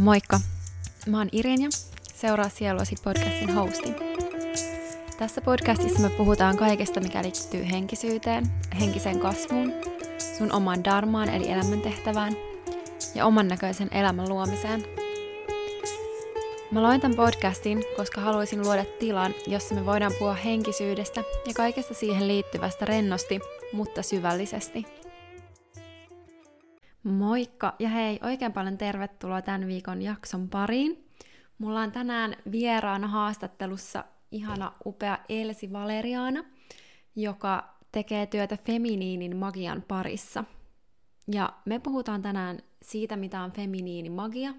Moikka! Mä oon Irinja, seuraa sieluasi podcastin hosti. Tässä podcastissa me puhutaan kaikesta, mikä liittyy henkisyyteen, henkiseen kasvuun, sun omaan darmaan eli elämäntehtävään ja oman näköisen elämän luomiseen. Mä loin tämän podcastin, koska haluaisin luoda tilan, jossa me voidaan puhua henkisyydestä ja kaikesta siihen liittyvästä rennosti, mutta syvällisesti – Moikka ja hei, oikein paljon tervetuloa tämän viikon jakson pariin. Mulla on tänään vieraana haastattelussa ihana upea Elsi Valeriana, joka tekee työtä feminiinin magian parissa. Ja me puhutaan tänään siitä, mitä on feminiini magia,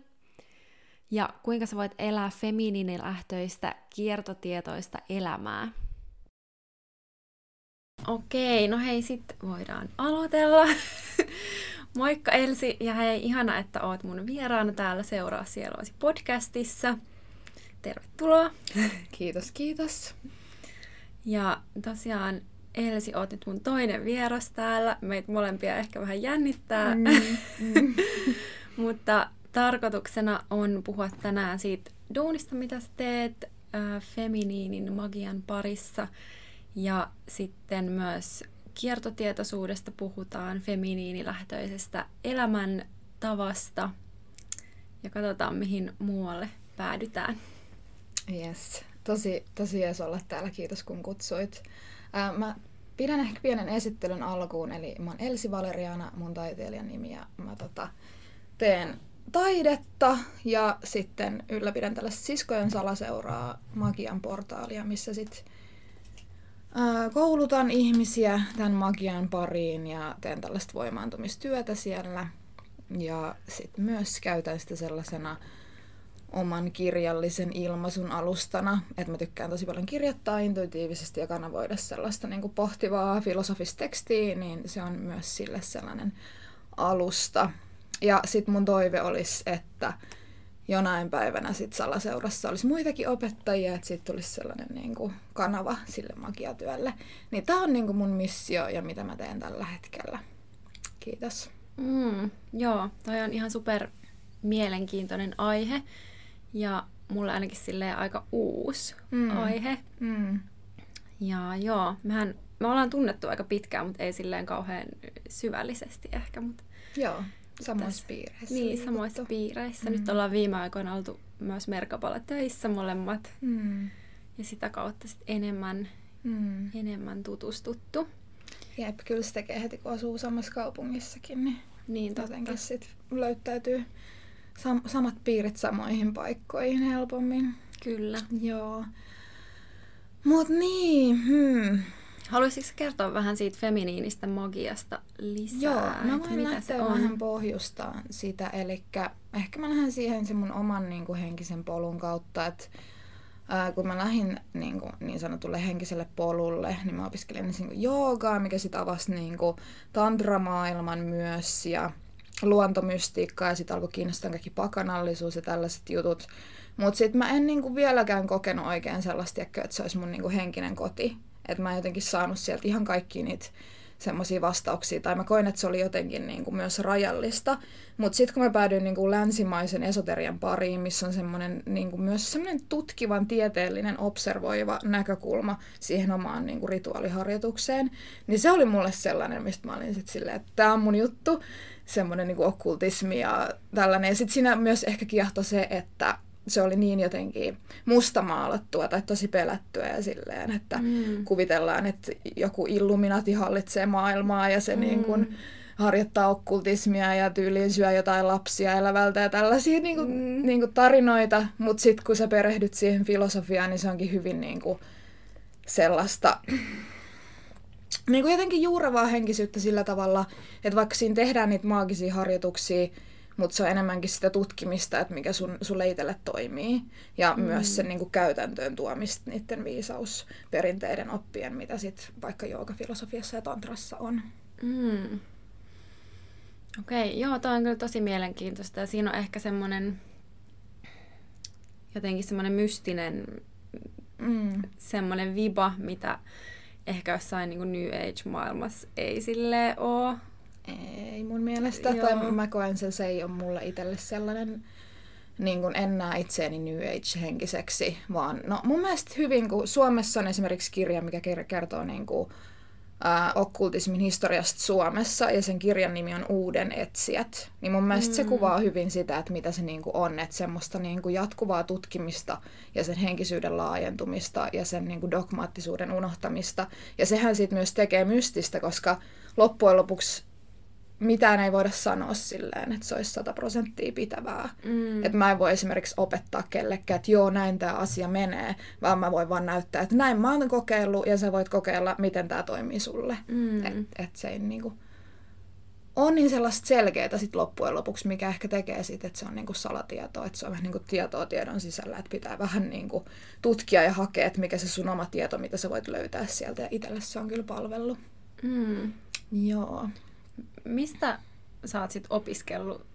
ja kuinka sä voit elää feminiinilähtöistä, kiertotietoista elämää. Okei, no hei, sitten voidaan aloitella. Moikka Elsi ja hei, ihana, että oot mun vieraana täällä Seuraa sieluasi podcastissa. Tervetuloa. Kiitos, kiitos. Ja tosiaan Elsi, oot nyt mun toinen vieras täällä. Meitä molempia ehkä vähän jännittää. Mm, mm. Mutta tarkoituksena on puhua tänään siitä duunista, mitä sä teet äh, feminiinin magian parissa. Ja sitten myös kiertotietoisuudesta puhutaan, feminiinilähtöisestä elämäntavasta. Ja katsotaan, mihin muualle päädytään. Yes, tosi, tosi jees olla täällä, kiitos kun kutsuit. Ää, mä pidän ehkä pienen esittelyn alkuun, eli mä oon Elsi Valeriana, mun taiteilijan nimi, ja mä tota, teen taidetta. Ja sitten ylläpidän tällaista siskojen salaseuraa Magian portaalia, missä sitten koulutan ihmisiä tämän magian pariin ja teen tällaista voimaantumistyötä siellä. Ja sitten myös käytän sitä sellaisena oman kirjallisen ilmaisun alustana, että mä tykkään tosi paljon kirjoittaa intuitiivisesti ja kanavoida sellaista niin kuin pohtivaa filosofista tekstiä, niin se on myös sille sellainen alusta. Ja sitten mun toive olisi, että jonain päivänä sit salaseurassa olisi muitakin opettajia, että siitä tulisi sellainen niin kuin kanava sille magiatyölle. Niin tämä on niin kuin mun missio ja mitä mä teen tällä hetkellä. Kiitos. Mm, joo, toi on ihan super mielenkiintoinen aihe ja mulle ainakin sille aika uusi mm. aihe. Mm. Ja joo, mehän, me ollaan tunnettu aika pitkään, mutta ei silleen kauhean syvällisesti ehkä. Mutta joo. Samoissa piireissä. Niin, liikuttu. samoissa piireissä. Mm. Nyt ollaan viime aikoina oltu myös Merkapalla töissä molemmat. Mm. Ja sitä kautta sit enemmän, mm. enemmän tutustuttu. Jep, kyllä se tekee heti, kun asuu samassa kaupungissakin, niin, niin jotenkin sit löytäytyy sam- samat piirit samoihin paikkoihin helpommin. Kyllä. Joo. Mut niin, hmm. Haluaisitko kertoa vähän siitä feminiinistä magiasta lisää? Joo, mä voin lähteä vähän pohjustaan sitä, eli ehkä mä lähden siihen sen mun oman niin kuin, henkisen polun kautta, että ää, kun mä lähdin niin, kuin, niin sanotulle henkiselle polulle, niin mä opiskelin niin kuin, joogaa, mikä sitten avasi niin kuin, tantramaailman myös ja luontomystiikkaa ja sitten alkoi kiinnostaa kaikki pakanallisuus ja tällaiset jutut. Mutta sitten mä en niinku vieläkään kokenut oikein sellaista, että se olisi mun niinku henkinen koti. Että mä en jotenkin saanut sieltä ihan kaikki niitä semmoisia vastauksia, tai mä koin, että se oli jotenkin niin kuin myös rajallista. Mutta sitten kun mä päädyin niin kuin länsimaisen esoterian pariin, missä on semmoinen niin kuin myös semmoinen tutkivan, tieteellinen, observoiva näkökulma siihen omaan niin kuin rituaaliharjoitukseen, niin se oli mulle sellainen, mistä mä olin sitten silleen, että tämä on mun juttu, semmoinen niin kuin okkultismi ja tällainen. Ja sitten siinä myös ehkä kiehtoi se, että se oli niin jotenkin mustamaalattua tai tosi pelättyä ja silleen, että mm. kuvitellaan, että joku illuminati hallitsee maailmaa ja se mm. niin kuin harjoittaa okkultismia ja tyyliin syö jotain lapsia elävältä ja tällaisia niin kuin, mm. niin kuin tarinoita, mutta sitten kun sä perehdyt siihen filosofiaan, niin se onkin hyvin niin kuin sellaista niin kuin jotenkin juuravaa henkisyyttä sillä tavalla, että vaikka siinä tehdään niitä maagisia harjoituksia, mutta se on enemmänkin sitä tutkimista, että mikä sun, sulle itselle toimii. Ja mm. myös sen niin kuin, käytäntöön tuomista niiden viisausperinteiden oppien, mitä sit vaikka joogafilosofiassa ja tantrassa on. Mm. Okei, okay, joo, toi on kyllä tosi mielenkiintoista. Ja siinä on ehkä semmoinen jotenkin semmoinen mystinen mm. semmoinen viba, mitä ehkä jossain niin New Age-maailmassa ei sille ole ei mun mielestä, Joo. tai mä koen sen, se ei ole mulle itselle sellainen niin kuin en näe itseäni New Age-henkiseksi, vaan no mun mielestä hyvin, kun Suomessa on esimerkiksi kirja, mikä kertoo niin kuin, äh, okkultismin historiasta Suomessa, ja sen kirjan nimi on Uuden etsijät, niin mun mielestä mm. se kuvaa hyvin sitä, että mitä se niin kuin on, että semmoista niin kuin jatkuvaa tutkimista ja sen henkisyyden laajentumista ja sen niin kuin dogmaattisuuden unohtamista, ja sehän sitten myös tekee mystistä, koska loppujen lopuksi mitään ei voida sanoa silleen, että se olisi sata prosenttia pitävää. Mm. Että mä en voi esimerkiksi opettaa kellekään, että joo, näin tämä asia menee, vaan mä voin vaan näyttää, että näin mä oon kokeillut ja sä voit kokeilla, miten tämä toimii sulle. Mm. Että et se ei niinku on niin sellaista selkeää sit loppujen lopuksi, mikä ehkä tekee siitä, että se on niinku salatietoa, että se on vähän niinku tietoa tiedon sisällä, että pitää vähän niinku tutkia ja hakea, että mikä se sun oma tieto, mitä sä voit löytää sieltä, ja itselle se on kyllä palvellut. Mm. Joo. Mistä sä oot sit opiskellut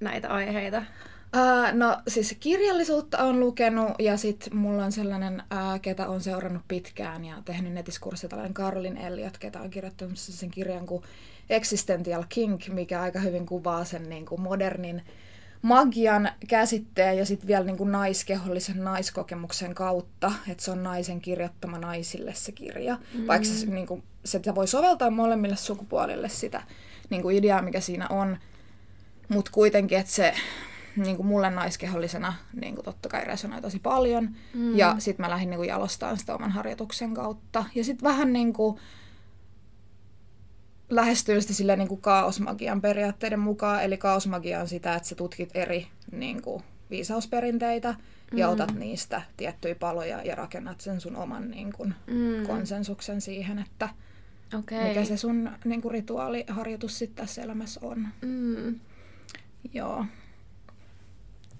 näitä aiheita? Uh, no siis kirjallisuutta on lukenut ja sitten mulla on sellainen, uh, ketä on seurannut pitkään ja tehnyt netiskurssia, tällainen Karlin Elliot, ketä on kirjoittanut sen kirjan kuin Existential King, mikä aika hyvin kuvaa sen niin kuin modernin magian käsitteen ja sitten vielä niin kuin naiskehollisen naiskokemuksen kautta, että se on naisen kirjoittama naisille se kirja, mm. vaikka se, niin kuin, se voi soveltaa molemmille sukupuolille sitä niin kuin ideaa, mikä siinä on, mutta kuitenkin, että se niin kuin mulle naiskehollisena niin kuin totta kai resonoi tosi paljon. Mm. Ja sitten mä lähdin niin kuin jalostamaan sitä oman harjoituksen kautta. Ja sitten vähän niin kuin lähestyy sitä sillä niin kuin kaosmagian periaatteiden mukaan. Eli kaosmagia on sitä, että sä tutkit eri niin kuin, viisausperinteitä mm. ja otat niistä tiettyjä paloja ja rakennat sen sun oman niin kuin, mm. konsensuksen siihen, että okay. mikä se sun niin kuin, rituaaliharjoitus sitten tässä elämässä on. Mm. Joo.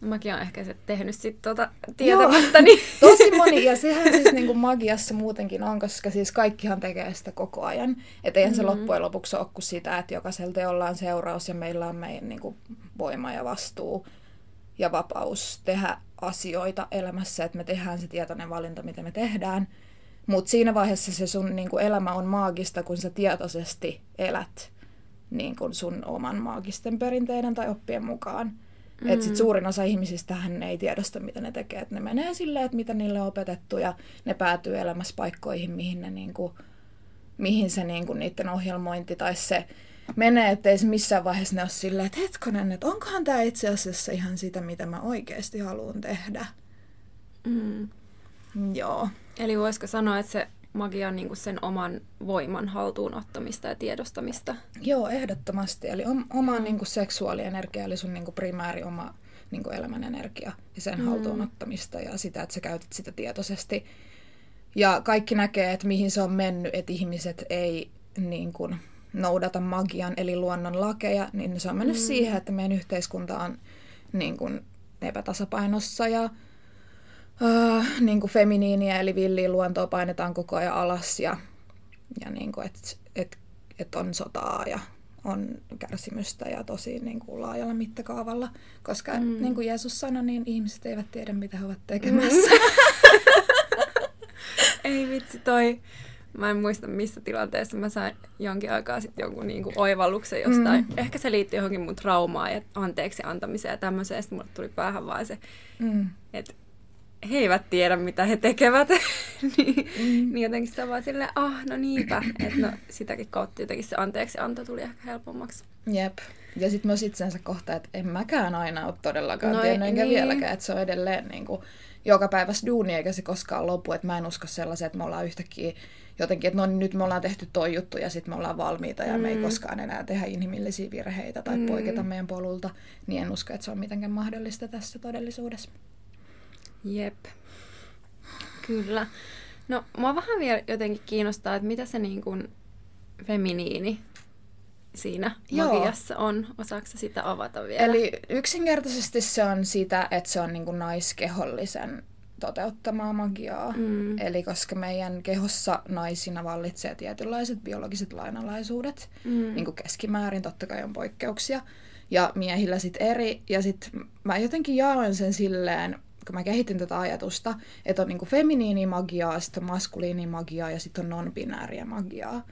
Mäkin olen ehkä se tehnyt sit tuota tietämättä. Niin. Tosi moni, ja sehän siis niin kuin magiassa muutenkin on, koska siis kaikkihan tekee sitä koko ajan. Että eihän mm-hmm. se loppujen lopuksi ole kuin sitä, että jokaisella teolla on seuraus ja meillä on meidän niin kuin voima ja vastuu ja vapaus tehdä asioita elämässä, että me tehdään se tietoinen valinta, mitä me tehdään. Mutta siinä vaiheessa se sun niin kuin elämä on maagista, kun sä tietoisesti elät niin kuin sun oman maagisten perinteiden tai oppien mukaan. Mm. Että sit suurin osa ihmisistä hän ei tiedosta, mitä ne tekee. Et ne menee silleen, että mitä niille on opetettu ja ne päätyy elämässä paikkoihin, mihin, ne niinku, mihin se niinku, niiden ohjelmointi tai se menee, ettei se missään vaiheessa ne ole silleen, että hetkonen, että onkohan tämä itse asiassa ihan sitä, mitä mä oikeasti haluan tehdä. Mm. Joo. Eli voisiko sanoa, että se magia on niin sen oman voiman haltuunottamista ja tiedostamista. Joo, ehdottomasti. Eli oma mm. niin kuin seksuaalienergia, eli sun niin kuin primääri oma niin kuin elämän energia ja sen mm. haltuunottamista ja sitä, että sä käytät sitä tietoisesti. Ja kaikki näkee, että mihin se on mennyt, että ihmiset ei niin kuin, noudata magian eli luonnon lakeja, niin se on mennyt mm. siihen, että meidän yhteiskunta on niin kuin, epätasapainossa ja uh, niin kuin feminiiniä eli villiä luontoa painetaan koko ajan alas ja, ja niin kuin, et, et, et on sotaa ja on kärsimystä ja tosi niin kuin laajalla mittakaavalla, koska mm. niin kuin Jeesus sanoi, niin ihmiset eivät tiedä, mitä he ovat tekemässä. Mm. Ei vitsi, toi... Mä en muista, missä tilanteessa mä sain jonkin aikaa sitten jonkun niinku oivalluksen jostain. Mm. Ehkä se liittyy johonkin mun traumaan ja anteeksi antamiseen ja tämmöiseen. Sitten mulle tuli päähän vaan se, mm. että he eivät tiedä, mitä he tekevät. niin, mm. niin jotenkin se on vaan silleen, ah, no niinpä. Että no, sitäkin kautta jotenkin se anteeksi anto tuli ehkä helpommaksi. Jep. Ja sitten myös itsensä kohta, että en mäkään aina ole todellakaan no, tiennyt, enkä niin. vieläkään, että se on edelleen niin kuin, joka päivässä duuni, eikä se koskaan lopu. Että mä en usko sellaisen, että me ollaan yhtäkkiä jotenkin, että no niin, nyt me ollaan tehty toi juttu ja sitten me ollaan valmiita ja mm. me ei mm. koskaan enää tehdä inhimillisiä virheitä tai mm. poiketa meidän polulta, niin en usko, että se on mitenkään mahdollista tässä todellisuudessa. Jep. Kyllä. No, mua vähän vielä jotenkin kiinnostaa, että mitä se niin kuin feminiini siinä Joo. magiassa on. Osaatko sitä avata vielä? Eli yksinkertaisesti se on sitä, että se on niin kuin naiskehollisen toteuttamaa magiaa. Mm. Eli koska meidän kehossa naisina vallitsee tietynlaiset biologiset lainalaisuudet, mm. niin kuin keskimäärin, totta kai on poikkeuksia, ja miehillä sitten eri. Ja sitten mä jotenkin jaoin sen silleen, kun mä kehitin tätä ajatusta, että on niinku feminiinimagiaa, sitten on maskuliinimagiaa ja sitten on non-binääriä magiaa.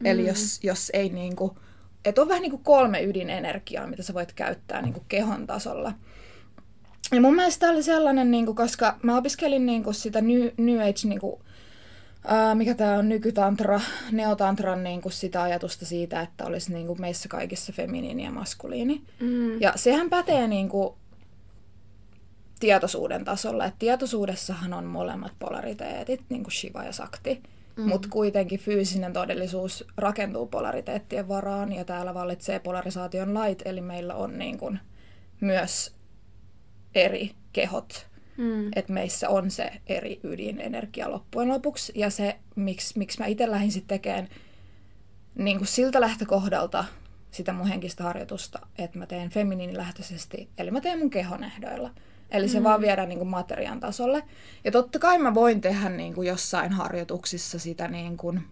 Mm. Eli jos, jos ei niinku, että on vähän niinku kolme ydinenergiaa, mitä sä voit käyttää niinku kehon tasolla. ja mun mielestä oli sellainen, niin kuin, koska mä opiskelin niin kuin, sitä New, New Age, niin kuin, ää, mikä tämä on nykytantra, neotantran niin kuin, sitä ajatusta siitä, että olisi niin kuin, meissä kaikissa feminiini ja maskuliini. Mm. Ja sehän pätee niin kuin, tietoisuuden tasolla, että tietoisuudessahan on molemmat polariteetit, niin kuin Shiva ja Sakti. Mm. Mutta kuitenkin fyysinen todellisuus rakentuu polariteettien varaan ja täällä vallitsee polarisaation lait, eli meillä on niin kuin myös eri kehot. Mm. Että meissä on se eri ydinenergia loppujen lopuksi. Ja se, miksi, miksi mä itse lähdin sitten tekemään niin siltä lähtökohdalta sitä mun henkistä harjoitusta, että mä teen feminiinilähtöisesti, eli mä teen mun kehon ehdoilla. Eli se mm. vaan viedään niin kuin materian tasolle. Ja totta kai mä voin tehdä niin kuin jossain harjoituksissa sitä niin kuin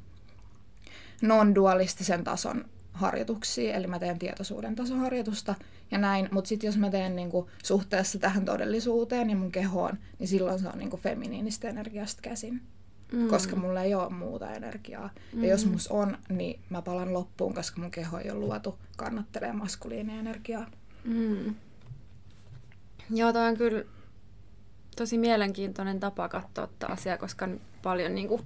non-dualistisen tason harjoituksia, eli mä teen tietoisuuden tason harjoitusta ja näin, mutta sitten jos mä teen niinku suhteessa tähän todellisuuteen ja mun kehoon, niin silloin se on niinku feminiinistä energiasta käsin. Mm. Koska mulla ei ole muuta energiaa. Mm. Ja jos mm. mus on, niin mä palan loppuun, koska mun keho ei ole luotu kannattelee maskuliinienergiaa. Mm. Joo, toi on kyllä tosi mielenkiintoinen tapa katsoa tätä asiaa, koska paljon niin kuin,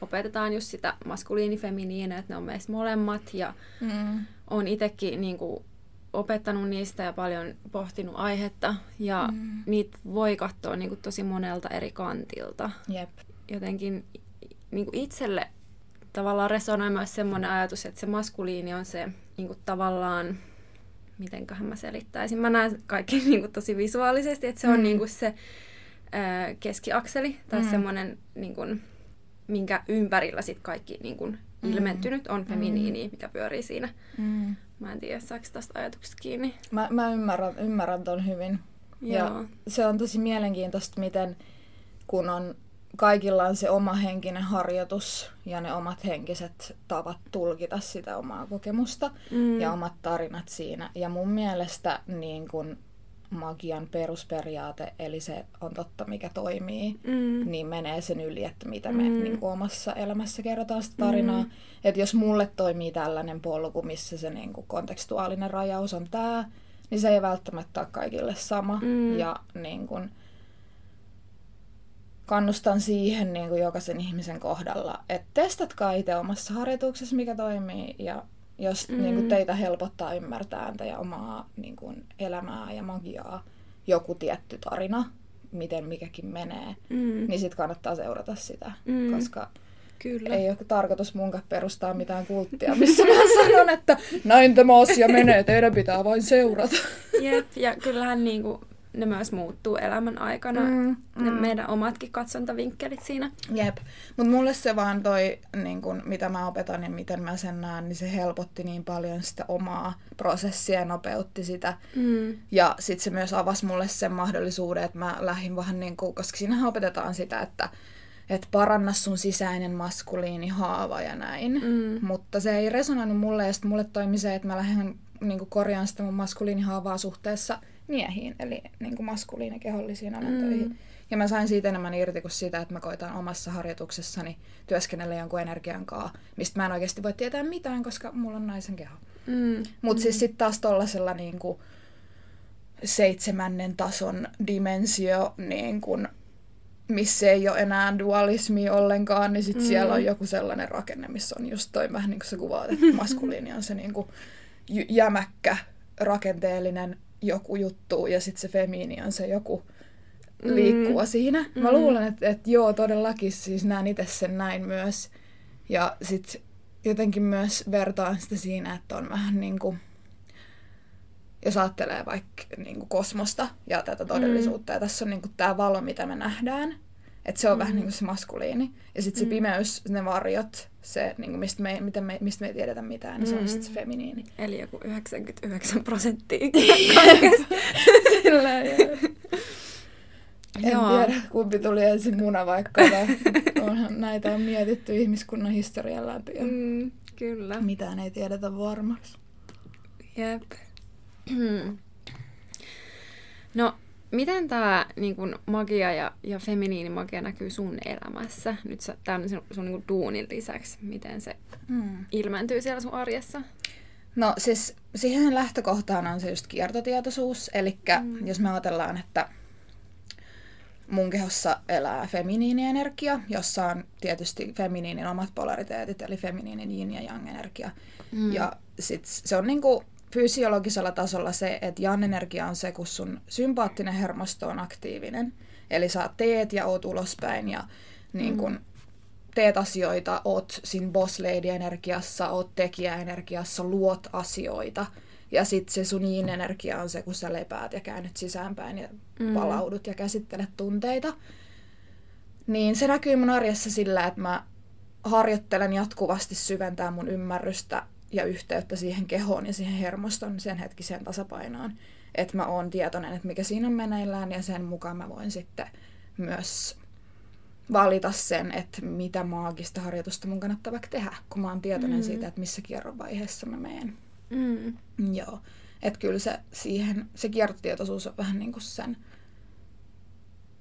opetetaan just sitä maskuliini-feminiiniä, että ne on meistä molemmat. Ja mm. on itsekin niin kuin, opettanut niistä ja paljon pohtinut aihetta. Ja mm. niitä voi katsoa niin kuin, tosi monelta eri kantilta. Jep. Jotenkin niin kuin itselle tavallaan resonoi myös semmoinen ajatus, että se maskuliini on se niin kuin, tavallaan mitenköhän mä selittäisin. Mä näen kaikki niin kuin, tosi visuaalisesti, että se on mm. niin kuin, se ää, keskiakseli tai mm. semmoinen, niin kuin, minkä ympärillä sit kaikki niin kuin, mm. ilmentynyt on feminiini, mm. mikä pyörii siinä. Mm. Mä en tiedä, saako tästä ajatuksesta kiinni. Mä, mä ymmärrän, ymmärrän ton hyvin. Joo. Ja se on tosi mielenkiintoista, miten kun on kaikilla on se oma henkinen harjoitus ja ne omat henkiset tavat tulkita sitä omaa kokemusta mm. ja omat tarinat siinä. Ja mun mielestä niin kun magian perusperiaate, eli se on totta, mikä toimii, mm. niin menee sen yli, että mitä me mm. niin kuin omassa elämässä kerrotaan sitä tarinaa. Mm. Että jos mulle toimii tällainen polku, missä se niin kuin kontekstuaalinen rajaus on tämä, niin se ei välttämättä ole kaikille sama. Mm. Ja niin kuin, kannustan siihen niin kuin jokaisen ihmisen kohdalla, että testatkaa itse omassa harjoituksessa, mikä toimii, ja jos mm. niin kuin teitä helpottaa ymmärtää ja omaa niin kuin, elämää ja magiaa joku tietty tarina, miten mikäkin menee, mm. niin sitten kannattaa seurata sitä, mm. koska Kyllä. ei ole tarkoitus munkaan perustaa mitään kulttia, missä mä sanon, että näin tämä asia menee, teidän pitää vain seurata. Jep, ja kyllähän niin kuin ne myös muuttuu elämän aikana, mm, mm. ne meidän omatkin katsontavinkkelit siinä. Jep, mutta mulle se vaan toi, niin kun, mitä mä opetan ja miten mä sen näen, niin se helpotti niin paljon sitä omaa prosessia ja nopeutti sitä. Mm. Ja sitten se myös avasi mulle sen mahdollisuuden, että mä lähdin vähän niin kuin, koska siinähän opetetaan sitä, että että paranna sun sisäinen maskuliini haava ja näin. Mm. Mutta se ei resonoinut mulle ja sitten mulle toimi se, että mä lähden niin korjaan sitä mun maskuliinihaavaa suhteessa – miehiin, eli niin kuin maskuliinikehollisiin alentoihin. Mm. Ja mä sain siitä enemmän irti kuin sitä, että mä koitan omassa harjoituksessani työskennellä jonkun energian kanssa, mistä mä en oikeasti voi tietää mitään, koska mulla on naisen keho. Mm. Mutta mm. siis sitten taas tollasella niin kuin seitsemännen tason dimensio, niin kuin, missä ei ole enää dualismi ollenkaan, niin sitten mm. siellä on joku sellainen rakenne, missä on just toi vähän niin kuin sä kuvaat, että maskuliini on se niin kuin jämäkkä, rakenteellinen joku juttu ja sitten se femiini on se joku mm. liikkua mm. siinä. Mä mm. luulen, että, että joo, todellakin siis näen itse sen näin myös. Ja sitten jotenkin myös vertaan sitä siinä, että on vähän niin kuin, jos ajattelee vaikka niin kuin kosmosta ja tätä todellisuutta, mm. ja tässä on niin kuin tämä valo, mitä me nähdään, että se on mm. vähän niin kuin se maskuliini. Ja sitten se mm. pimeys, ne varjot, se, niin kuin mistä, me, mistä, me, mistä me ei tiedetä mitään, niin se on sitten se feminiini. Eli joku 99 prosenttia Sillä En Joo. tiedä, kumpi tuli ensin muna vaikka, onhan näitä on mietitty ihmiskunnan historian läpi. Mm, kyllä. Mitään ei tiedetä varmaksi. Jep. no, Miten tämä niin kun, magia ja, ja feminiinimagia näkyy sun elämässä? Nyt sä, tämän sun, sun niin kun, duunin lisäksi. Miten se hmm. ilmentyy siellä sun arjessa? No siis siihen lähtökohtaan on se just kiertotietoisuus. Eli hmm. jos me ajatellaan, että mun kehossa elää feminiinienergia, jossa on tietysti feminiinin omat polariteetit, eli feminiinin yin ja yang energia. Mm. Ja sit se on niinku fysiologisella tasolla se, että yang-energia on se, kun sun sympaattinen hermosto on aktiivinen. Eli sä teet ja oot ulospäin ja niin kun, mm. teet asioita, oot siinä boss lady-energiassa, oot tekijäenergiassa, luot asioita. Ja sitten se sun yin-energia on se, kun sä lepäät ja käännyt sisäänpäin ja mm. palaudut ja käsittelet tunteita. Niin se näkyy mun arjessa sillä, että mä harjoittelen jatkuvasti syventää mun ymmärrystä ja yhteyttä siihen kehoon ja siihen hermoston sen hetkiseen tasapainoon. Että mä oon tietoinen, että mikä siinä on meneillään ja sen mukaan mä voin sitten myös valita sen, että mitä maagista harjoitusta mun kannattaa vaikka tehdä, kun mä oon tietoinen mm. siitä, että missä kierrovaiheessa mä menen. Mm. Joo. Että kyllä se, siihen, se kiertotietoisuus on vähän niin kuin sen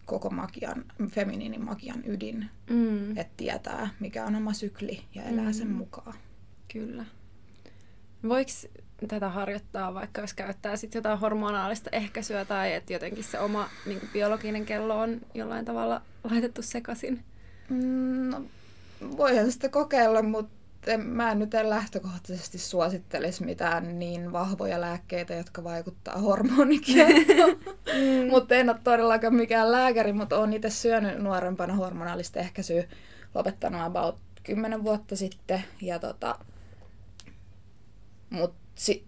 koko magian, feminiinin magian ydin. Mm. Että tietää, mikä on oma sykli ja elää mm. sen mukaan. Kyllä. Voiko tätä harjoittaa, vaikka jos käyttää sit jotain hormonaalista ehkäisyä tai että jotenkin se oma niin kuin biologinen kello on jollain tavalla laitettu sekaisin? Mm, no, voihan sitä kokeilla, mutta en, mä en nyt en lähtökohtaisesti suosittelisi mitään niin vahvoja lääkkeitä, jotka vaikuttaa hormonikiertoon. mm. mutta en ole todellakaan mikään lääkäri, mutta olen itse syönyt nuorempana hormonaalista ehkäisyä lopettanut about 10 vuotta sitten. Ja tota, mut si,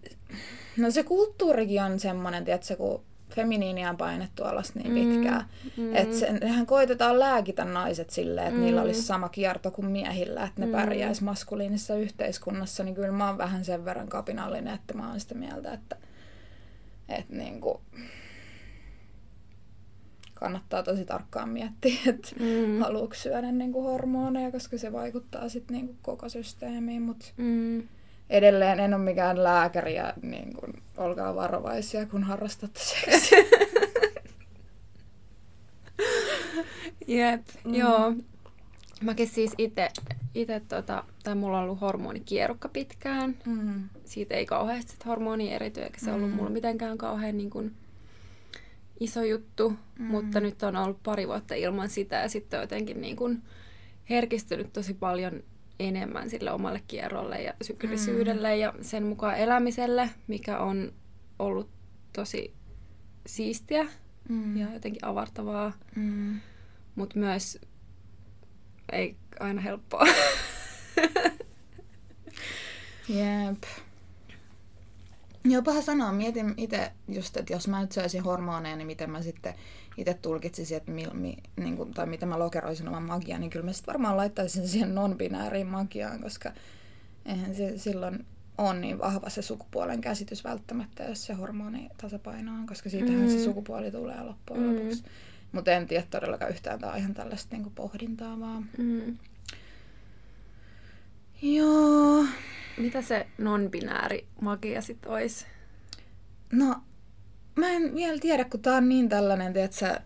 no se kulttuurikin on semmoinen, tiedätkö, kun feminiiniä on painettu alas niin pitkään. Mm, mm. Että sehän koitetaan lääkitä naiset silleen, että mm. niillä olisi sama kierto kuin miehillä, että ne mm. pärjäisi maskuliinisessa yhteiskunnassa, niin kyllä mä oon vähän sen verran kapinallinen, että mä oon sitä mieltä, että, että niin kuin, kannattaa tosi tarkkaan miettiä, että mm. haluatko syödä niin kuin hormoneja, koska se vaikuttaa sitten niin kuin koko systeemiin, mutta mm edelleen en ole mikään lääkäri ja niin kuin, olkaa varovaisia, kun harrastatte seksiä. Jep, mm. joo. Mäkin siis itse, ite tota, tai mulla on ollut hormonikierukka pitkään. Mm. Siitä ei kauheasti sit hormoni erity, eikä se mm. ollut mulla mitenkään kauhean niin kuin, iso juttu, mm. mutta nyt on ollut pari vuotta ilman sitä ja sitten jotenkin niin kuin, herkistynyt tosi paljon enemmän sille omalle kierrolle ja syklisyydelle mm. ja sen mukaan elämiselle, mikä on ollut tosi siistiä mm. ja jotenkin avartavaa, mm. mutta myös ei aina helppoa. Jep. Joo, paha sanoa. Mietin itse just, että jos mä nyt söisin hormoneja, niin miten mä sitten itse tulkitsisin, että mi, mi, niin kuin, tai miten mä lokeroisin oman magian, niin kyllä mä sitten varmaan laittaisin siihen non-binääriin magiaan, koska eihän se silloin on niin vahva se sukupuolen käsitys välttämättä, jos se hormoni tasapaino on, koska siitähän mm. se sukupuoli tulee loppujen mm. lopuksi. Mutta en tiedä todellakaan yhtään, tämä ihan tällaista niin pohdintaa vaan. Mm. Joo. Mitä se non-binääri magia sitten olisi? No, mä en vielä tiedä, kun tää on niin tällainen, tiedätkö,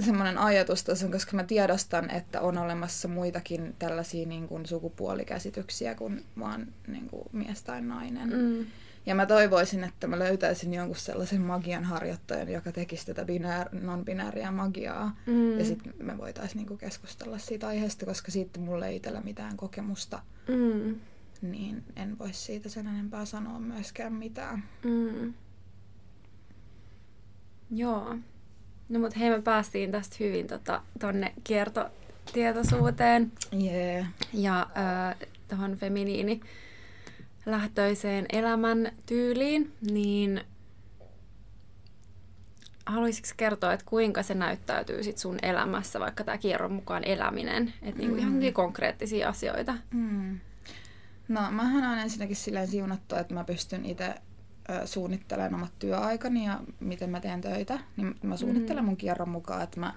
semmoinen ajatustason, koska mä tiedostan, että on olemassa muitakin tällaisia niin kuin sukupuolikäsityksiä kuin vaan niin kuin mies tai nainen. Mm. Ja mä toivoisin, että mä löytäisin jonkun sellaisen magian harjoittajan, joka tekisi tätä binär, non-binääriä magiaa. Mm. Ja sitten me voitaisiin niinku keskustella siitä aiheesta, koska siitä mulle ei itsellä mitään kokemusta. Mm. Niin en voi siitä sen enempää sanoa myöskään mitään. Mm. Joo. No mut hei, me päästiin tästä hyvin tota, tonne kiertotietoisuuteen. Yeah. Ja äh, tuohon feminiini lähtöiseen elämän tyyliin, niin haluaisitko kertoa, että kuinka se näyttäytyy sit sun elämässä, vaikka tämä kierron mukaan eläminen? Että niinku mm. ihan konkreettisia asioita. Mm. No, mähän olen ensinnäkin silleen siunattu, että mä pystyn itse suunnittelen omat työaikani ja miten mä teen töitä, niin mä suunnittelen mm. mun kierron mukaan, että mä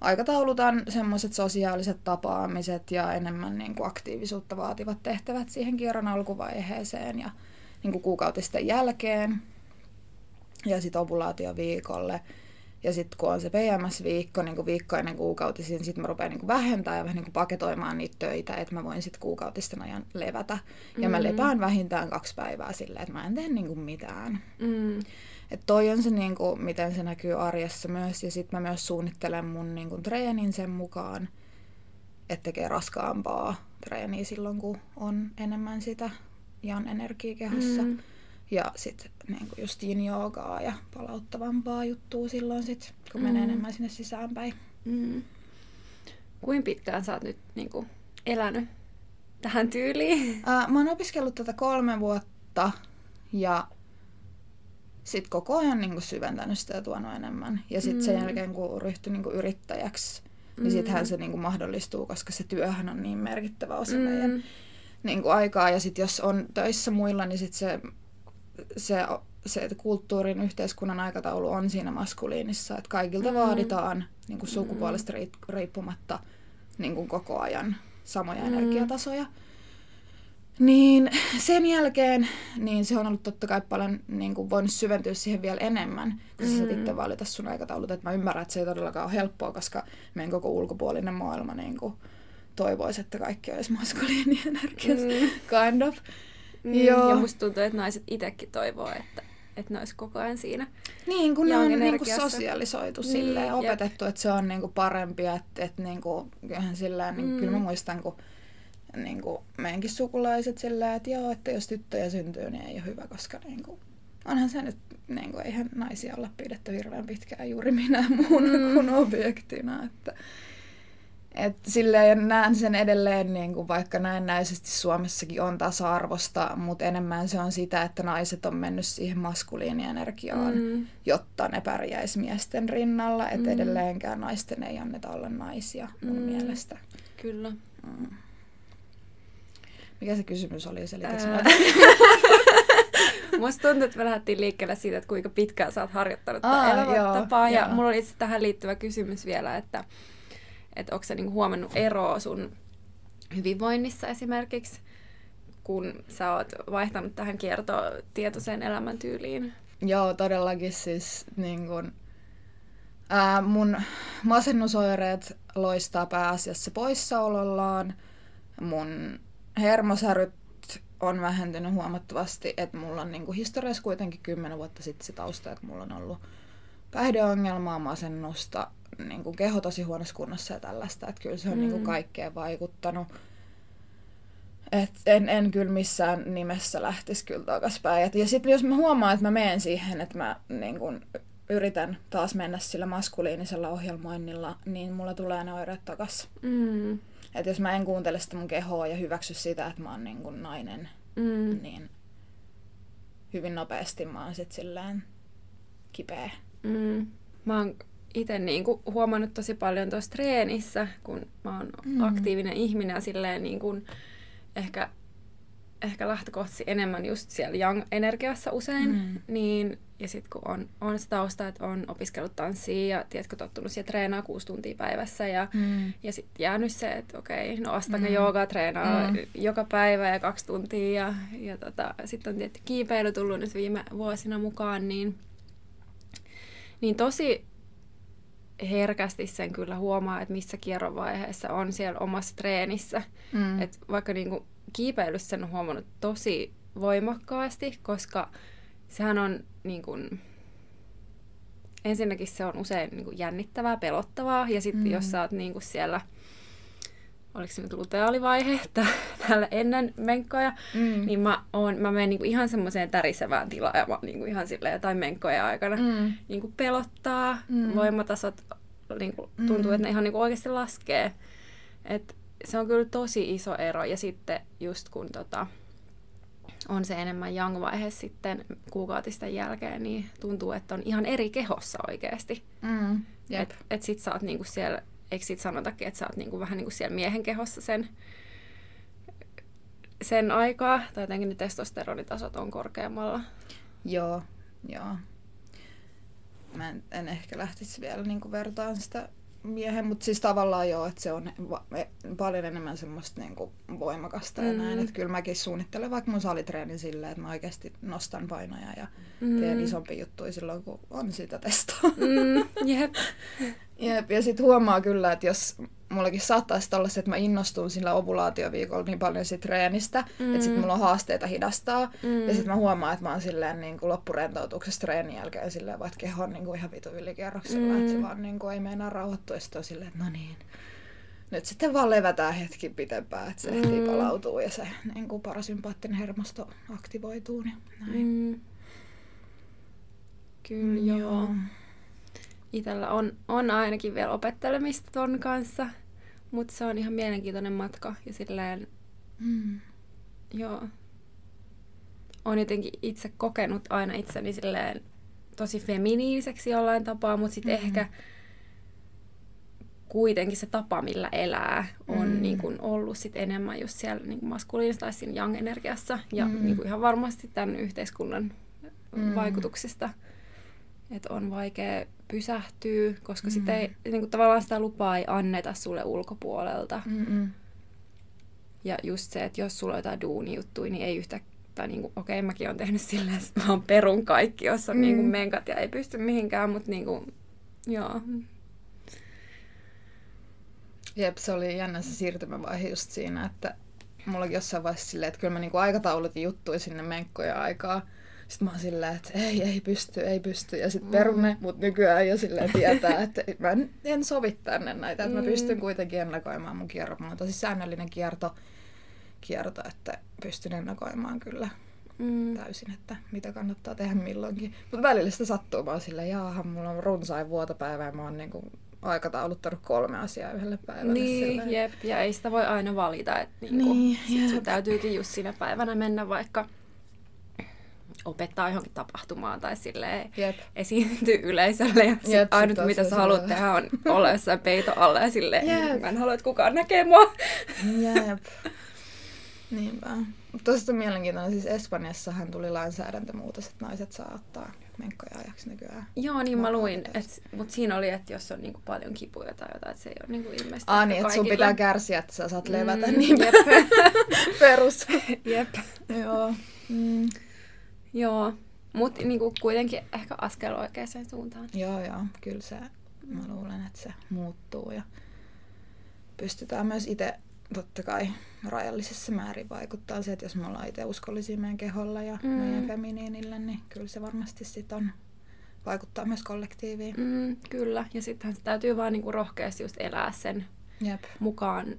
aikataulutan semmoiset sosiaaliset tapaamiset ja enemmän niin kuin aktiivisuutta vaativat tehtävät siihen kierron alkuvaiheeseen ja niin kuin kuukautisten jälkeen ja sitten ovulaatioviikolle. Ja sitten kun on se PMS-viikko, niin viikko ennen kuukautisia, niin sitten mä rupean niin vähentämään ja vähän niin paketoimaan niitä töitä, että mä voin sitten kuukautisten ajan levätä. Ja mm. mä lepään vähintään kaksi päivää silleen, että mä en tee niin mitään. Mm. Että toi on se, niin kuin, miten se näkyy arjessa myös. Ja sitten mä myös suunnittelen mun niin kuin, treenin sen mukaan, että tekee raskaampaa treeniä silloin, kun on enemmän sitä Jan energiakehossa. Mm. Ja sitten niin just joogaa ja palauttavampaa juttua silloin, sit, kun mm. menee enemmän sinne sisäänpäin. Mm. Kuinka pitkään sä oot nyt niin kuin, elänyt tähän tyyliin? Ää, mä oon opiskellut tätä kolme vuotta ja sitten koko ajan niin kuin, syventänyt sitä ja tuonut enemmän. Ja sitten mm. sen jälkeen, kun ryhtyi niin kuin, yrittäjäksi, niin sittenhän se niin kuin, mahdollistuu, koska se työhän on niin merkittävä osa mm. meidän niin kuin, aikaa. Ja sitten jos on töissä muilla, niin sitten se se, se että kulttuurin, yhteiskunnan aikataulu on siinä maskuliinissa, että kaikilta mm. vaaditaan niin kuin sukupuolesta riippumatta niin kuin koko ajan samoja mm. energiatasoja. Niin sen jälkeen niin se on ollut totta kai paljon niin kuin voinut syventyä siihen vielä enemmän, kun mm. sä saat itse valita sun aikataulut. Et mä ymmärrän, että se ei todellakaan ole helppoa, koska meidän koko ulkopuolinen maailma niin kuin toivoisi, että kaikki olisi maskuliinienergiassa, mm. kind of. Mm, Joo. Ja musta tuntuu, että naiset itsekin toivoo, että, että ne olisi koko ajan siinä Niin, kun ne on niin kuin sosialisoitu niin, silleen, opetettu, jep. että se on niin kuin parempi, että, että niin kuin, kyllähän silleen, niin, mm. kyllä mä muistan, kun niin kuin meidänkin sukulaiset silleen, että joo, että jos tyttöjä syntyy, niin ei ole hyvä, koska niin kuin, onhan se nyt, niin kuin, eihän naisia olla pidetty hirveän pitkään juuri minä muuna mm. kuin objektina, että et silleen näen sen edelleen, niin kuin vaikka näennäisesti Suomessakin on tasa-arvosta, mutta enemmän se on sitä, että naiset on mennyt siihen maskuliinienergiaan, mm. jotta ne pärjäisi miesten rinnalla. Että mm. edelleenkään naisten ei anneta olla naisia mun mm. mielestä. Kyllä. Mm. Mikä se kysymys oli? Ää... Musta tuntuu, että me lähdettiin liikkeelle siitä, että kuinka pitkään sä oot harjoittanut tätä elämäntapaa. Ja mulla oli tähän liittyvä kysymys vielä, että että onko sä niinku huomannut eroa sun hyvinvoinnissa esimerkiksi, kun sä oot vaihtanut tähän kiertotietoiseen elämäntyyliin? Joo, todellakin siis niin kun, ää, mun masennusoireet loistaa pääasiassa poissaolollaan. Mun hermosäryt on vähentynyt huomattavasti, että mulla on niin historiassa kuitenkin kymmenen vuotta sitten se tausta, että mulla on ollut päihdeongelmaa, masennusta, niin kuin keho tosi huonossa kunnossa ja tällaista. Että kyllä se on mm. niin kuin kaikkeen vaikuttanut. Et en, en kyllä missään nimessä lähtisi kyllä takaspäin. ja sitten jos mä huomaan, että mä menen siihen, että mä niin kun, yritän taas mennä sillä maskuliinisella ohjelmoinnilla, niin mulla tulee ne oireet takas. Mm. Et jos mä en kuuntele sitä mun kehoa ja hyväksy sitä, että mä oon niin kun nainen, mm. niin hyvin nopeasti mä oon sit silleen kipeä. Mm. Mä oon itse niin kuin huomannut tosi paljon tuossa treenissä, kun mä oon mm. aktiivinen ihminen ja silleen niin kuin ehkä, ehkä lähtökohtaisesti enemmän just siellä young-energiassa usein, mm. niin ja sitten kun on, on se tausta, että on opiskellut tanssia ja tiedätkö, tottunut siihen treenaa kuusi tuntia päivässä ja, mm. ja sitten jäänyt se, että okei, no astanga mm. joogaa treenaa mm. joka päivä ja kaksi tuntia ja, ja tota, sitten on tietty kiipeily tullut nyt viime vuosina mukaan, niin, niin tosi herkästi sen kyllä huomaa, että missä kierrovaiheessa on siellä omassa treenissä. Mm. Et vaikka niinku kiipeilyssä sen on huomannut tosi voimakkaasti, koska sehän on niin kuin, ensinnäkin se on usein niin kuin jännittävää, pelottavaa, ja sitten mm. jos sä oot niin kuin siellä, oliko se nyt luteaalivaihe täällä ennen menkkoja, mm. niin mä, oon, mä menen niin kuin ihan semmoiseen tärisevään tilaan, ja mä niin kuin ihan silleen jotain menkkoja aikana mm. niin kuin pelottaa, mm. voimatasot niin kuin, tuntuu, mm. että ne ihan niin kuin oikeasti laskee. Et se on kyllä tosi iso ero, ja sitten just kun tota, on se enemmän young-vaihe sitten kuukautisten jälkeen, niin tuntuu, että on ihan eri kehossa oikeasti. Mm, että et sit sä oot niinku siellä, eikö sit sanotakin, että sä oot niinku vähän niinku siellä miehen kehossa sen, sen aikaa, tai jotenkin ne testosteronitasot on korkeammalla. Joo, joo. Mä en, en ehkä lähtisi vielä niinku vertaan sitä miehen, mutta siis tavallaan joo, että se on va- e- paljon enemmän semmoista niinku voimakasta ja mm. näin. Että kyllä mäkin suunnittelen vaikka mun salitreenin silleen, että mä oikeasti nostan painoja ja mm. teen isompi juttuja silloin, kun on sitä testaa. Mm, jep. jep. Ja sitten huomaa kyllä, että jos mullakin saattaisi olla se, että mä innostun sillä ovulaatioviikolla niin paljon siitä treenistä, mm. että sitten mulla on haasteita hidastaa. Mm. Ja sitten mä huomaan, että mä oon silleen niin kuin loppurentoutuksessa treenin jälkeen silleen, vaikka keho on niin kuin ihan vitu ylikierroksella, mm. että se vaan niin kuin ei meinaa rauhoittua. Ja sitten on silleen, että no niin, nyt sitten vaan levätään hetki pitempään, että se mm. ehtii palautuu ja se niin kuin parasympaattinen hermosto aktivoituu. Ja näin. Mm. Kyllä, joo. joo itsellä on, on ainakin vielä opettelemista ton kanssa, mutta se on ihan mielenkiintoinen matka ja silleen, mm. joo, on jotenkin itse kokenut aina itseni silleen tosi feminiiniseksi jollain tapaa, mutta sitten mm-hmm. ehkä kuitenkin se tapa, millä elää, on mm. niin kun ollut sit enemmän just siellä niin maskuliinista tai siinä young-energiassa ja mm. niin ihan varmasti tämän yhteiskunnan mm. vaikutuksista että on vaikea pysähtyä, koska mm. sitä ei, niin kuin, tavallaan sitä lupaa ei anneta sulle ulkopuolelta. Mm-mm. Ja just se, että jos sulla on jotain duunijuttuja, niin ei yhtä, tai niin kuin, okei, okay, mäkin olen tehnyt silleen, että mä perun kaikki, jos on mm. niin kuin menkat ja ei pysty mihinkään, mutta niin kuin, joo. Jep, se oli jännä se siirtymävaihe just siinä, että mullakin jossain vaiheessa silleen, että kyllä mä niinku aikataulutin juttuja sinne menkkoja aikaa, sitten mä oon silleen, että ei, ei pysty, ei pysty. Ja sitten perune, mm. mutta nykyään jo silleen tietää, että mä en, en sovi tänne näitä. Että mä mm. pystyn kuitenkin ennakoimaan mun kierrot. Mulla on tosi säännöllinen kierto, kierto että pystyn ennakoimaan kyllä mm. täysin, että mitä kannattaa tehdä milloinkin. Mutta välillä sitä sattuu. Mä oon silleen, jaaha, mulla on runsain vuotopäivä ja mä oon niinku aikatauluttanut kolme asiaa yhdelle päivälle. Niin, silleen. jep. Ja ei sitä voi aina valita. Että niinku, niin, sit sun täytyykin just siinä päivänä mennä vaikka opettaa johonkin tapahtumaan tai silleen Jep. esiintyy yleisölle. Ja sit Jep, ainut, mitä sä haluat tehdä, on olla jossain peito alla ja silleen, Jep. mä en halua, että kukaan näkee mua. Jep. Niinpä. Tuosta mielenkiintoinen. Siis Espanjassahan tuli lainsäädäntömuutos, että naiset saa ottaa menkkoja ajaksi nykyään. Joo, niin mä luin. Mutta siinä oli, että jos on niinku paljon kipuja tai jotain, että se ei ole niinku ilmeisesti Ah niin, että sun pitää kärsiä, että sä saat levätä. Mm, niin jep. Perus. jep. Joo. Mm. Joo, mutta niinku kuitenkin ehkä askel oikeaan suuntaan. Joo, joo, kyllä se, mä luulen, että se muuttuu ja pystytään myös itse totta kai rajallisessa määrin vaikuttaa se, että jos me ollaan itse uskollisia meidän keholla ja mm. meidän feminiinille, niin kyllä se varmasti sit on, vaikuttaa myös kollektiiviin. Mm, kyllä, ja sittenhän se täytyy vaan niinku rohkeasti just elää sen Jep. mukaan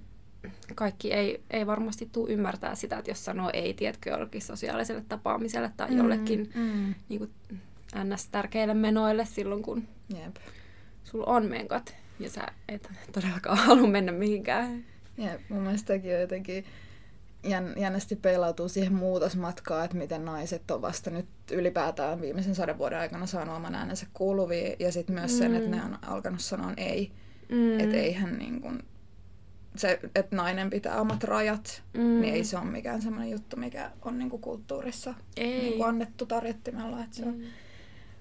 kaikki ei, ei varmasti tule ymmärtää sitä, että jos sanoo ei, tiedätkö, jollekin sosiaaliselle tapaamiselle tai mm, jollekin mm. Niin kuin, ns. tärkeille menoille silloin, kun Jep. sulla on menkat ja sä et todellakaan halua mennä mihinkään. Jep, mun mielestä on jotenkin jän, jännästi peilautuu siihen muutosmatkaan, että miten naiset on vasta nyt ylipäätään viimeisen sadan vuoden aikana saanut oman äänensä kuuluvia ja sitten myös mm. sen, että ne on alkanut sanoa ei. Mm. Että eihän niin kuin, se, että nainen pitää omat rajat, mm. niin ei se ole mikään semmoinen juttu, mikä on niinku kulttuurissa ei. Niinku annettu tarjottimella. Että se mm.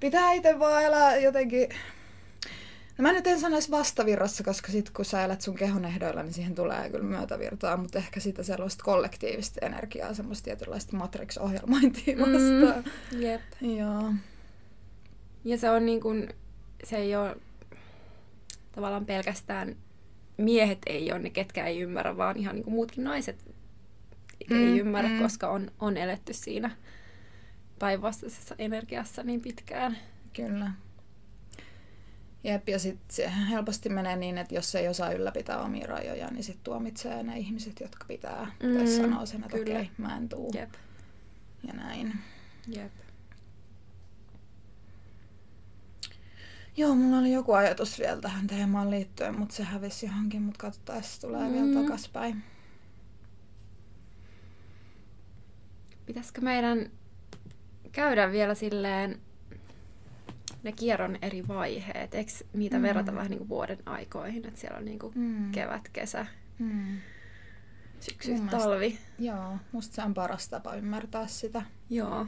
Pitää itse vaan elää jotenkin... No mä nyt en sanoisi vastavirrassa, koska sit kun sä elät sun kehon ehdoilla, niin siihen tulee kyllä myötävirtaa, mutta ehkä sitä sellaista kollektiivista energiaa, semmoista tietynlaista Matrix-ohjelmointia mm. vastaan. Mm. Jep. Joo. Ja se on niin kuin, se ei ole tavallaan pelkästään miehet ei ole ne, ketkä ei ymmärrä, vaan ihan niin kuin muutkin naiset mm, ei ymmärrä, mm. koska on, on eletty siinä päinvastaisessa energiassa niin pitkään. Kyllä. Jep, ja sitten se helposti menee niin, että jos ei osaa ylläpitää omia rajoja, niin sitten tuomitsee ne ihmiset, jotka pitää. Mm, tai sanoo sen, että okei, okay, mä en tuu. Jep. Ja näin. Jep. Joo, mulla oli joku ajatus vielä tähän teemaan liittyen, mutta se hävisi johonkin, mutta katsotaan, se tulee mm. vielä takaspäin. Pitäisikö meidän käydä vielä silleen ne kierron eri vaiheet, eikö niitä mm. verrata vähän niin kuin vuoden aikoihin, että siellä on niin kuin mm. kevät, kesä, mm. syksy, Mun talvi. Mielestä, joo, musta se on paras tapa ymmärtää sitä. Joo.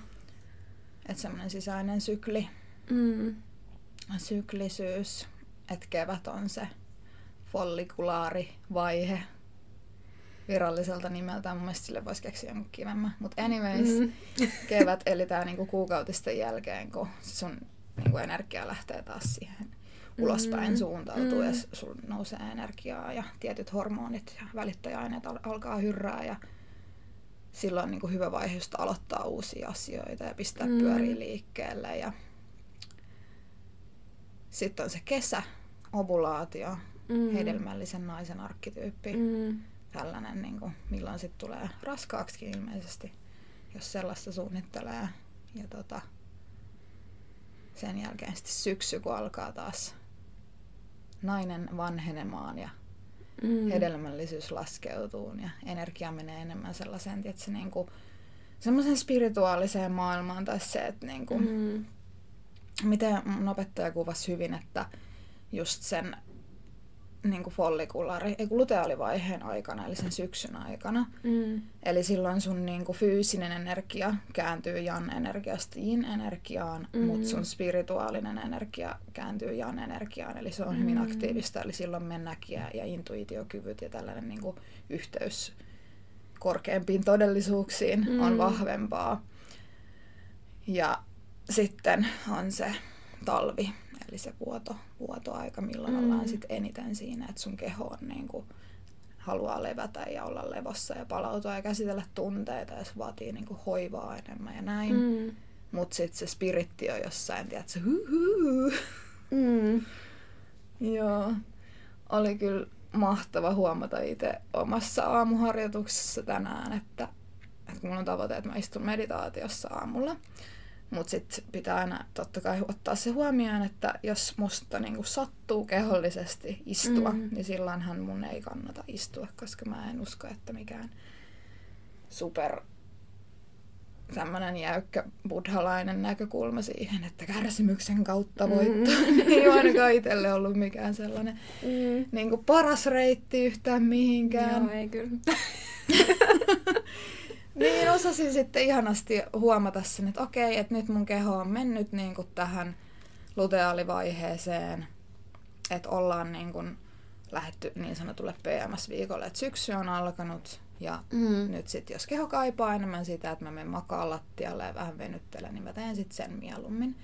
Että semmoinen sisäinen sykli. Mm syklisyys, että kevät on se follikulaarivaihe viralliselta nimeltään. Mun mielestä sille voisi keksiä jonkun kivemmän. Mutta anyways, mm. kevät, eli tämä niinku kuukautisten jälkeen, kun sun niinku energia lähtee taas siihen ulospäin mm. suuntautuu mm. ja sun nousee energiaa ja tietyt hormonit ja välittäjäaineet al- alkaa hyrrää ja silloin on niin kuin hyvä vaihe just aloittaa uusia asioita ja pistää mm. pyöriä liikkeelle ja sitten on se kesä, ovulaatio, mm. hedelmällisen naisen arkkityyppi. Mm. Tällainen, niin kuin, milloin sitten tulee raskaaksi ilmeisesti, jos sellaista suunnittelee. Ja tota, sen jälkeen sitten syksy, kun alkaa taas nainen vanhenemaan ja mm. hedelmällisyys laskeutuu ja energia menee enemmän sellaiseen, että se niinku, semmoisen spirituaaliseen maailmaan tai se, että niinku, mm. Miten mun opettaja kuvasi hyvin, että just sen niin kuin follikulaari, ei luteaalivaiheen aikana, eli sen syksyn aikana. Mm. Eli silloin sun niin kuin fyysinen energia kääntyy jan-energiasta yin-energiaan, mm. mutta sun spirituaalinen energia kääntyy jan-energiaan, eli se on mm. hyvin aktiivista, eli silloin mennäkiä ja intuitiokyvyt ja tällainen niin kuin yhteys korkeampiin todellisuuksiin mm. on vahvempaa. Ja sitten on se talvi, eli se vuoto, vuotoaika, milloin mm. ollaan sit eniten siinä, että sun keho on niin kuin, haluaa levätä ja olla levossa ja palautua ja käsitellä tunteita ja se vaatii niin kuin, hoivaa enemmän ja näin. Mm. Mutta sitten se spiritti on jossain, tiedätkö, mm. Joo. Oli kyllä mahtava huomata itse omassa aamuharjoituksessa tänään, että, että mulla on tavoite, että mä istun meditaatiossa aamulla. Mutta sitten pitää aina totta kai ottaa se huomioon, että jos musta niinku sattuu kehollisesti istua, mm. niin silloinhan mun ei kannata istua, koska mä en usko, että mikään super tämmöinen jäykkä buddhalainen näkökulma siihen, että kärsimyksen kautta voittaa. Mm. ei ainakaan itselle ollut mikään sellainen mm. niin kuin paras reitti yhtään mihinkään. Joo, ei kyllä. niin osasin sitten ihanasti huomata sen, että okei, että nyt mun keho on mennyt niin kuin tähän luteaalivaiheeseen, että ollaan niin kuin lähetty niin sanotulle PMS-viikolle, että syksy on alkanut ja mm. nyt sitten jos keho kaipaa enemmän sitä, että mä menen makaan lattialle ja vähän venyttelen, niin mä teen sitten sen mieluummin.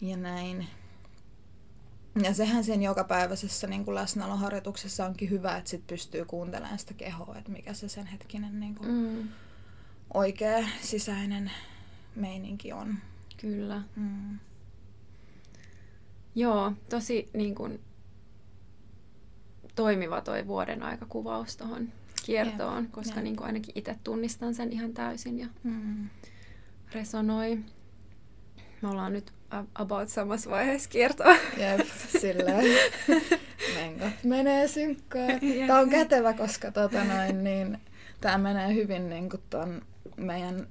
Ja näin. Ja sehän sen jokapäiväisessä niin kuin läsnäoloharjoituksessa onkin hyvä, että sit pystyy kuuntelemaan sitä kehoa, että mikä se sen hetkinen niin kuin mm. oikea sisäinen meininki on. Kyllä. Mm. Joo, tosi niin kuin, toimiva toi vuoden aikakuvaus tuohon kiertoon, yeah. koska yeah. Niin kuin ainakin itse tunnistan sen ihan täysin ja mm. resonoi. Me ollaan nyt about samassa vaiheessa kiertoa. Jep, silleen. Mengot menee synkkään. Tämä on kätevä, koska tota noin, niin, tämä menee hyvin niin kuin ton meidän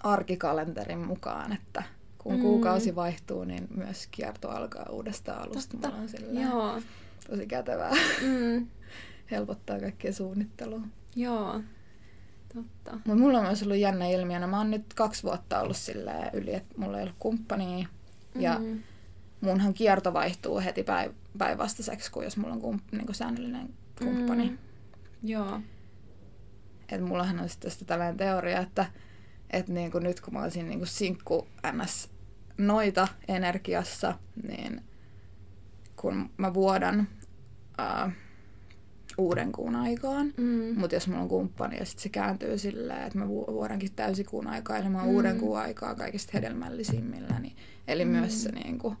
arkikalenterin mukaan, että kun mm. kuukausi vaihtuu, niin myös kierto alkaa uudestaan alusta. Totta. Mulla on silleen, Joo. tosi kätevää. Mm. Helpottaa kaikkea suunnittelua. Joo. Totta. Mutta mulla on myös ollut jännä ilmiönä. Mä oon nyt kaksi vuotta ollut yli, että mulla ei ollut kumppania. Ja mm. munhan kierto vaihtuu heti päinvastaiseksi kuin jos mulla on kump- niin kuin säännöllinen kumppani. Mm. Joo. Et mullahan on sitten tällainen teoria, että et niin kuin nyt kun mä olisin niin kuin sinkku ns noita energiassa, niin kun mä vuodan ää, uuden kuun aikaan. Mm. Mutta jos mulla on kumppani ja sitten se kääntyy silleen, että mä vuodankin täysikuun aikaa, eli mä mm. uuden kuun aikaa kaikista hedelmällisimmillä. Niin, eli mm. myös se niin kuin,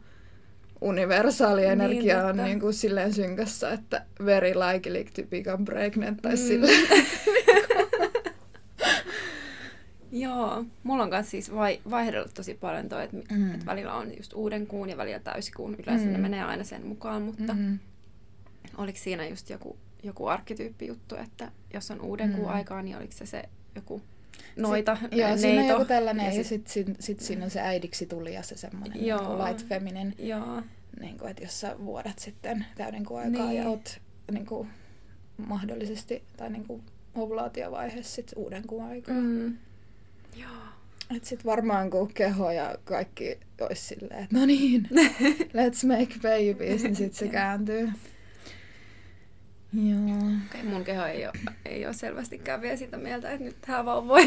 universaali energia niin, on niin kuin, silleen synkässä, että very likely to become pregnant tai mm. silleen. Joo, mulla on myös siis vai, vaihdellut tosi paljon toi, että mm. et välillä on just uuden kuun ja välillä täysikuun. Yleensä mm. ne menee aina sen mukaan, mutta mm. oliko siinä just joku joku arkkityyppijuttu, että jos on uuden mm. kuun aikaa, niin oliko se se joku noita, sit, Joo, neito. siinä on joku tällainen, ja, ja sitten sit, sit siinä on se äidiksi tuli ja se semmoinen niin light feminine. Joo. Niin kuin, että jos sä vuodat sitten täyden kuun aikaa niin. ja oot niin kuin, mahdollisesti, tai niin kuin ovulaatiovaiheessa sit uuden kuun aikaa. Mm. Joo. Et sit varmaan kun keho ja kaikki olisi silleen, että no niin, let's make babies, niin sit se kääntyy. Joo. Okay, mun keho ei ole, ei ole selvästikään vielä sitä mieltä, että nyt tämä vauvoi,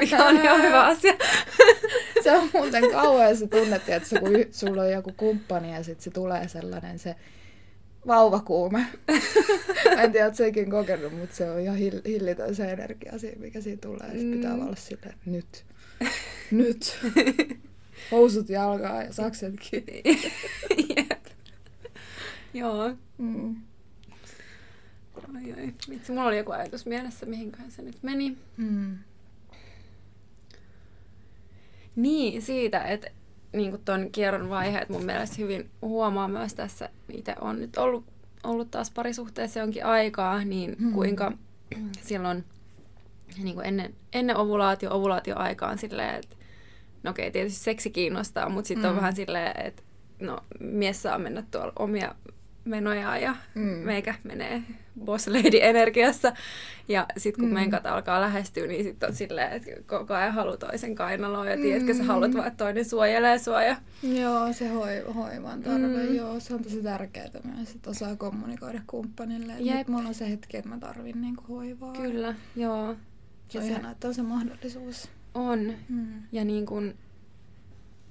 mikä on ihan hyvä asia. se on muuten kauhean se tunne, että se, kun sulla on joku kumppani ja sitten se tulee sellainen se vauvakuume. en tiedä, että sekin kokenut, mutta se on ihan hillitön se energia siinä, mikä siinä tulee. Mm. pitää olla silleen, nyt, nyt, housut jalkaa ja sakset kiinni. Jep. Joo. Mm. Ai, ai. Vitsi, mulla oli joku ajatus mielessä, mihinköhän se nyt meni. Mm. Niin, siitä, että niin tuon kierron vaiheet mun mielestä hyvin huomaa myös tässä. Itse on nyt ollut, ollut taas parisuhteessa jonkin aikaa, niin mm. kuinka silloin niin kuin ennen, ennen ovulaatio, ovulaatioaikaan silleen, että no okei, tietysti seksi kiinnostaa, mutta sitten mm. on vähän silleen, että no mies saa mennä tuolla omia menoja ja mm. meikä menee boss lady energiassa. Ja sitten kun mm. menkat alkaa lähestyä, niin sitten on silleen, että koko ajan haluaa toisen kainaloon ja tiedätkö, mm. sä haluat vaan, että toinen suojelee sua. Ja... Joo, se hoi, hoivan tarve, mm. joo, se on tosi tärkeää myös, että osaa kommunikoida kumppanille. Jep. Nyt mulla on se hetki, että mä tarvin niinku hoivaa. Kyllä, joo. Se on ihanaa, että on se mahdollisuus. On. Mm. Ja niin kun,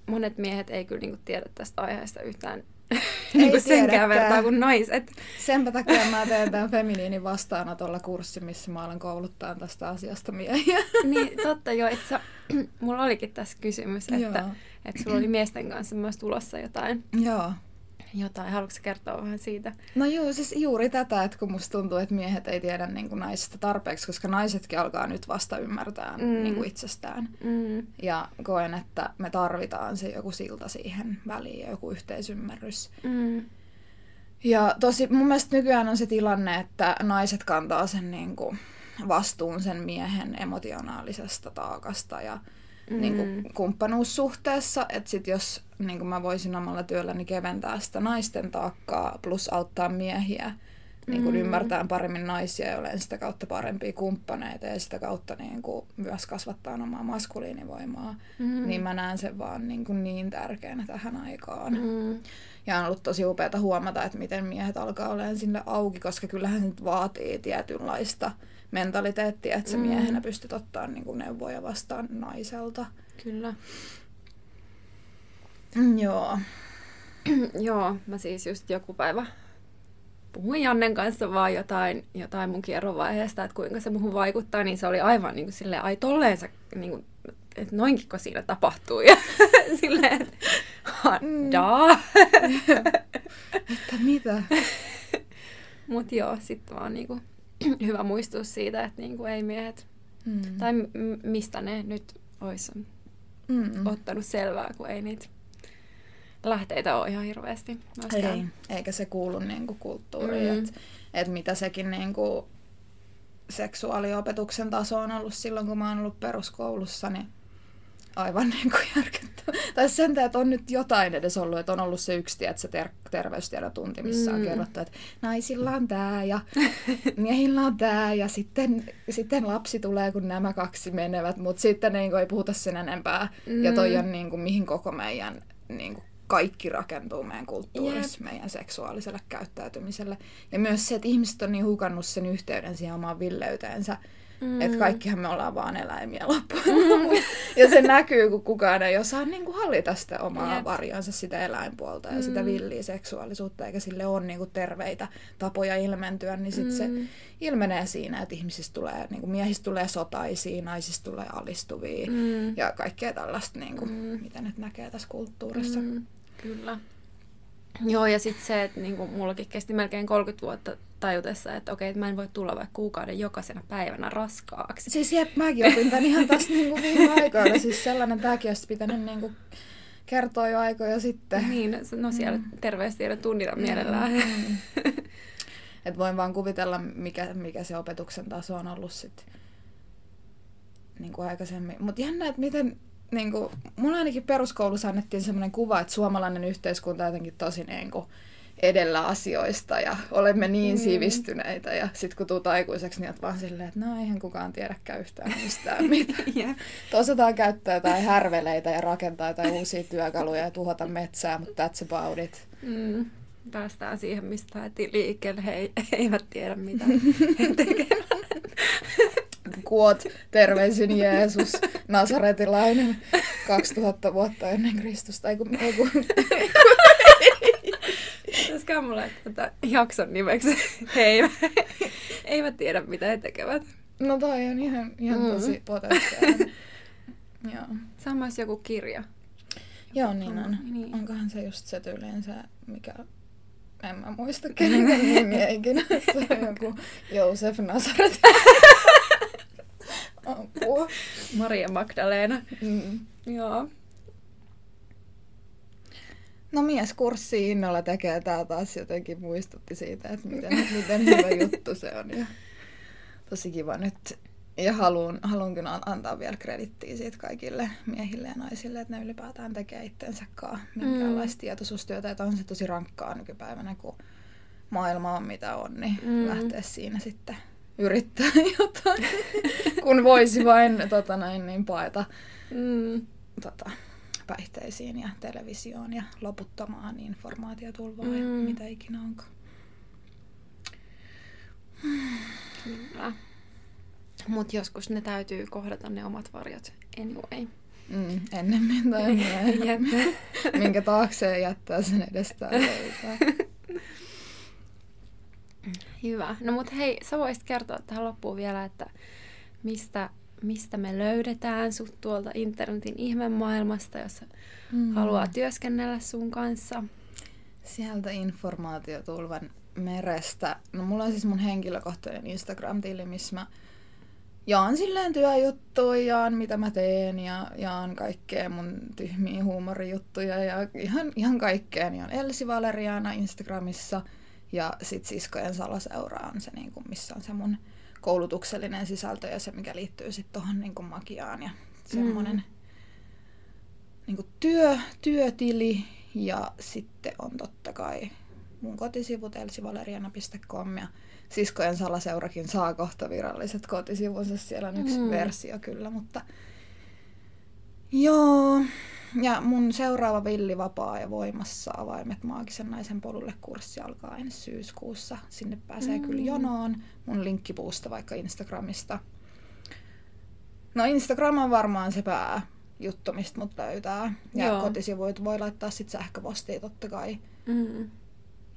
monet miehet ei kyllä niin tiedä tästä aiheesta yhtään niin kuin senkään vertaa kuin naiset. Senpä takia mä teen tämän feminiinin vastaanotolla kurssi, missä mä olen kouluttaa tästä asiasta miehiä. niin, totta joo. Että sä, mulla olikin tässä kysymys, että, että sulla oli miesten kanssa myös tulossa jotain. Joo jotain. Haluatko kertoa vähän siitä? No joo, siis juuri tätä, että kun musta tuntuu, että miehet ei tiedä niin kuin naisista tarpeeksi, koska naisetkin alkaa nyt vasta ymmärtää mm. niin kuin itsestään. Mm. Ja koen, että me tarvitaan se joku silta siihen väliin ja joku yhteisymmärrys. Mm. Ja tosi mun mielestä nykyään on se tilanne, että naiset kantaa sen niin kuin vastuun sen miehen emotionaalisesta taakasta ja mm. niin kuin kumppanuussuhteessa. Että sit jos niin kuin mä voisin omalla työlläni keventää sitä naisten taakkaa plus auttaa miehiä niin kuin mm. ymmärtää paremmin naisia ja olen sitä kautta parempia kumppaneita ja sitä kautta niin kuin myös kasvattaa omaa maskuliinivoimaa, mm. niin mä näen sen vaan niin, kuin niin tärkeänä tähän aikaan. Mm. Ja on ollut tosi upeaa huomata, että miten miehet alkaa olemaan sinne auki, koska kyllähän se nyt vaatii tietynlaista mentaliteettia, että sä mm. miehenä pystyt ottaa niin kuin neuvoja vastaan naiselta. Kyllä. Mm, joo. joo, mä siis just joku päivä puhuin Jannen kanssa vaan jotain, jotain mun kierrovaiheesta, että kuinka se muhun vaikuttaa, niin se oli aivan niin kuin silleen, ai tolleen sä, niin kuin, että noinkin siinä tapahtuu. Ja silleen, että mm. että mitä? Mut joo, sitten vaan niinku, hyvä muistus siitä, että niinku ei miehet, mm. tai m- mistä ne nyt olisi mm. ottanut selvää, kun ei niitä lähteitä ole ihan hirveästi myöskään. Ei, eikä se kuulu niinku kulttuuriin, mm. että et mitä sekin niinku seksuaaliopetuksen taso on ollut silloin, kun mä oon ollut peruskoulussa, niin aivan niin kuin järkyttävää. Tai sen että on nyt jotain edes ollut, että on ollut se yksi tiedät, se ter- terveystiedon tunti, missä mm. on kerrottu, että naisilla on tämä ja miehillä on tämä ja sitten, sitten lapsi tulee, kun nämä kaksi menevät, mutta sitten niin kuin, ei puhuta sen enempää. Mm. Ja toi on niin kuin, mihin koko meidän niin kuin, kaikki rakentuu meidän kulttuurissa, yep. meidän seksuaaliselle käyttäytymiselle. Ja myös se, että ihmiset on niin hukannut sen yhteyden siihen omaan villeyteensä, Mm. Että kaikkihan me ollaan vaan eläimiä loppuun. Mm. ja se näkyy, kun kukaan ei osaa niin kuin hallita sitä omaa yep. varjonsa, sitä eläinpuolta ja mm. sitä villiä seksuaalisuutta, eikä sille ole niin kuin terveitä tapoja ilmentyä, niin sit mm. se ilmenee siinä, että ihmisistä tulee, niin kuin miehistä tulee sotaisia, naisista tulee alistuvia mm. ja kaikkea tällaista, niin kuin, mm. mitä nyt näkee tässä kulttuurissa. Mm. Kyllä. Joo, ja sitten se, että niin mullakin kesti melkein 30 vuotta tajutessa, että okei, että mä en voi tulla vaikka kuukauden jokaisena päivänä raskaaksi. Siis jep, mäkin opin tämän ihan tästä niin kuin viime aikoina. Siis sellainen tämäkin olisi pitänyt niin kuin kertoa jo aikoja sitten. Niin, no siellä mm. terveystiedon tunnilla mielellään. Mm. että voin vaan kuvitella, mikä, mikä se opetuksen taso on ollut sitten niin kuin aikaisemmin. Mutta jännä, että miten, niin kuin, mulla ainakin peruskoulussa annettiin sellainen kuva, että suomalainen yhteiskunta on jotenkin tosi niin kuin, edellä asioista ja olemme niin mm. sivistyneitä. Ja sitten kun tuut aikuiseksi, niin oot vaan silleen, että no eihän kukaan tiedäkään yhtään mistään mitään. yeah. Osataan käyttää jotain härveleitä ja rakentaa jotain uusia työkaluja ja tuhota metsää, mutta that's about it. Mm. päästään siihen, mistä lähti liikkeelle. He, he eivät tiedä, mitä he tekevät. Kuot, terveisin Jeesus, nasaretilainen, 2000 vuotta ennen Kristusta. Ei kun, ei kun. Pitäisikö mulle tätä jakson nimeksi? He eivät, eivät tiedä, mitä he tekevät. No toi on ihan, ihan mm. tosi potentiaalinen. Joo. Samassa joku kirja. Joo, niin on. Niin. Onkohan se just se tyyliin se, mikä... En mä muista kenenkään nimiä ikinä. Se on joku Joosef Nazaret. Apua. Maria Magdalena. Mm. Joo. No mies kurssi innolla tekee tää taas jotenkin muistutti siitä, että miten, miten hyvä juttu se on. Ja tosi kiva nyt. Ja haluan, haluan kyllä antaa vielä kredittiä siitä kaikille miehille ja naisille, että ne ylipäätään tekee itsensä kanssa minkäänlaista mm. tietoisuustyötä. Että on se tosi rankkaa nykypäivänä, kun maailma on mitä on, niin mm. lähtee siinä sitten yrittää jotain, kun voisi vain tota näin, niin paeta mm. tota, päihteisiin ja televisioon ja loputtamaan informaatiotulvaa mm. ja mitä ikinä onkaan. Kyllä. Mutta joskus ne täytyy kohdata ne omat varjot anyway. Mm, ennemmin tai myöhemmin. Minkä taakse jättää sen edestään löytää. Hyvä. No mut hei, sä voisit kertoa tähän loppuun vielä, että mistä, mistä me löydetään sut tuolta internetin ihmemaailmasta, jos mm. haluaa työskennellä sun kanssa. Sieltä informaatiotulvan merestä. No mulla on siis mun henkilökohtainen Instagram-tili, missä mä jaan silleen työjuttuja, jaan mitä mä teen ja jaan kaikkea mun tyhmiä huumorijuttuja ja ihan, ihan kaikkea. Niin on Elsi Valeriana Instagramissa ja sit siskojen salaseura on se, niin kuin, missä on se mun koulutuksellinen sisältö ja se, mikä liittyy sitten tuohon niin magiaan ja semmoinen mm. niin työ, työtili ja sitten on totta kai mun kotisivut elsivaleriana.com ja siskojen salaseurakin saa kohta viralliset kotisivunsa. Siellä on yksi mm. versio kyllä, mutta joo. Ja mun seuraava villivapaa ja voimassa avaimet maagisen naisen polulle kurssi alkaa ensi syyskuussa. Sinne pääsee mm. kyllä jonoon. Mun linkkipuusta vaikka Instagramista. No Instagram on varmaan se pää juttu, mistä mut löytää. Ja Joo. kotisivuit voi laittaa sit sähköpostia totta kai. Mm.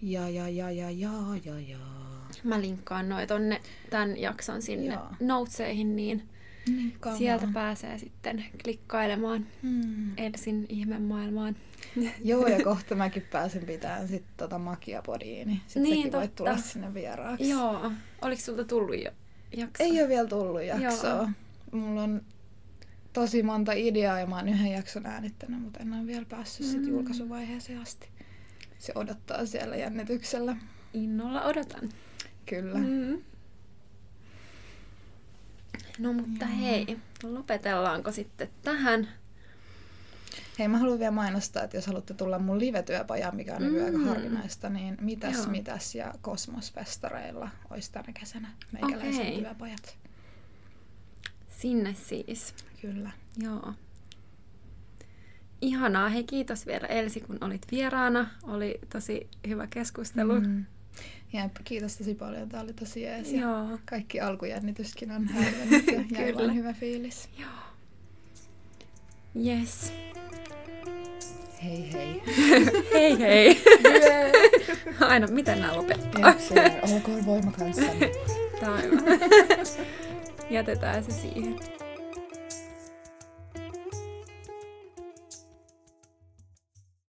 Ja, ja, ja, ja, ja, ja, ja. Mä linkkaan noin tonne tämän jakson sinne Joo. noteseihin, niin niin, sieltä pääsee sitten klikkailemaan hmm. Elsin ihmemaailmaan. Joo, ja kohta mäkin pääsen pitämään sitten tota makiapodiin, niin sitten niin, voit tulla sinne vieraaksi. Joo. Oliko sulta tullut jo jakso? Ei ole vielä tullut jaksoa. Joo. Mulla on tosi monta ideaa ja mä oon yhden jakson äänittänyt, mutta en ole vielä päässyt mm. sit julkaisuvaiheeseen asti. Se odottaa siellä jännityksellä. Innolla odotan. Kyllä. Mm. No mutta Joo. hei, lopetellaanko sitten tähän? Hei, mä haluan vielä mainostaa, että jos haluatte tulla mun live-työpajaan, mikä on mm. aika harvinaista, niin Mitäs, Joo. Mitäs ja Kosmosfestareilla olisi tänä kesänä meikäläisen okay. työpajat. Sinne siis. Kyllä. Joo. Ihanaa. Hei, kiitos vielä Elsi, kun olit vieraana. Oli tosi hyvä keskustelu. Mm. Jep, kiitos tosi paljon. Tämä oli tosi jees. Joo. Kaikki alkujännityskin on häivennyt ja jäi vaan hyvä fiilis. Joo. Yes. Hei hei. hei hei. Aina, miten nämä lopettaa? Olkoon voima kanssa. Jätetään se siihen.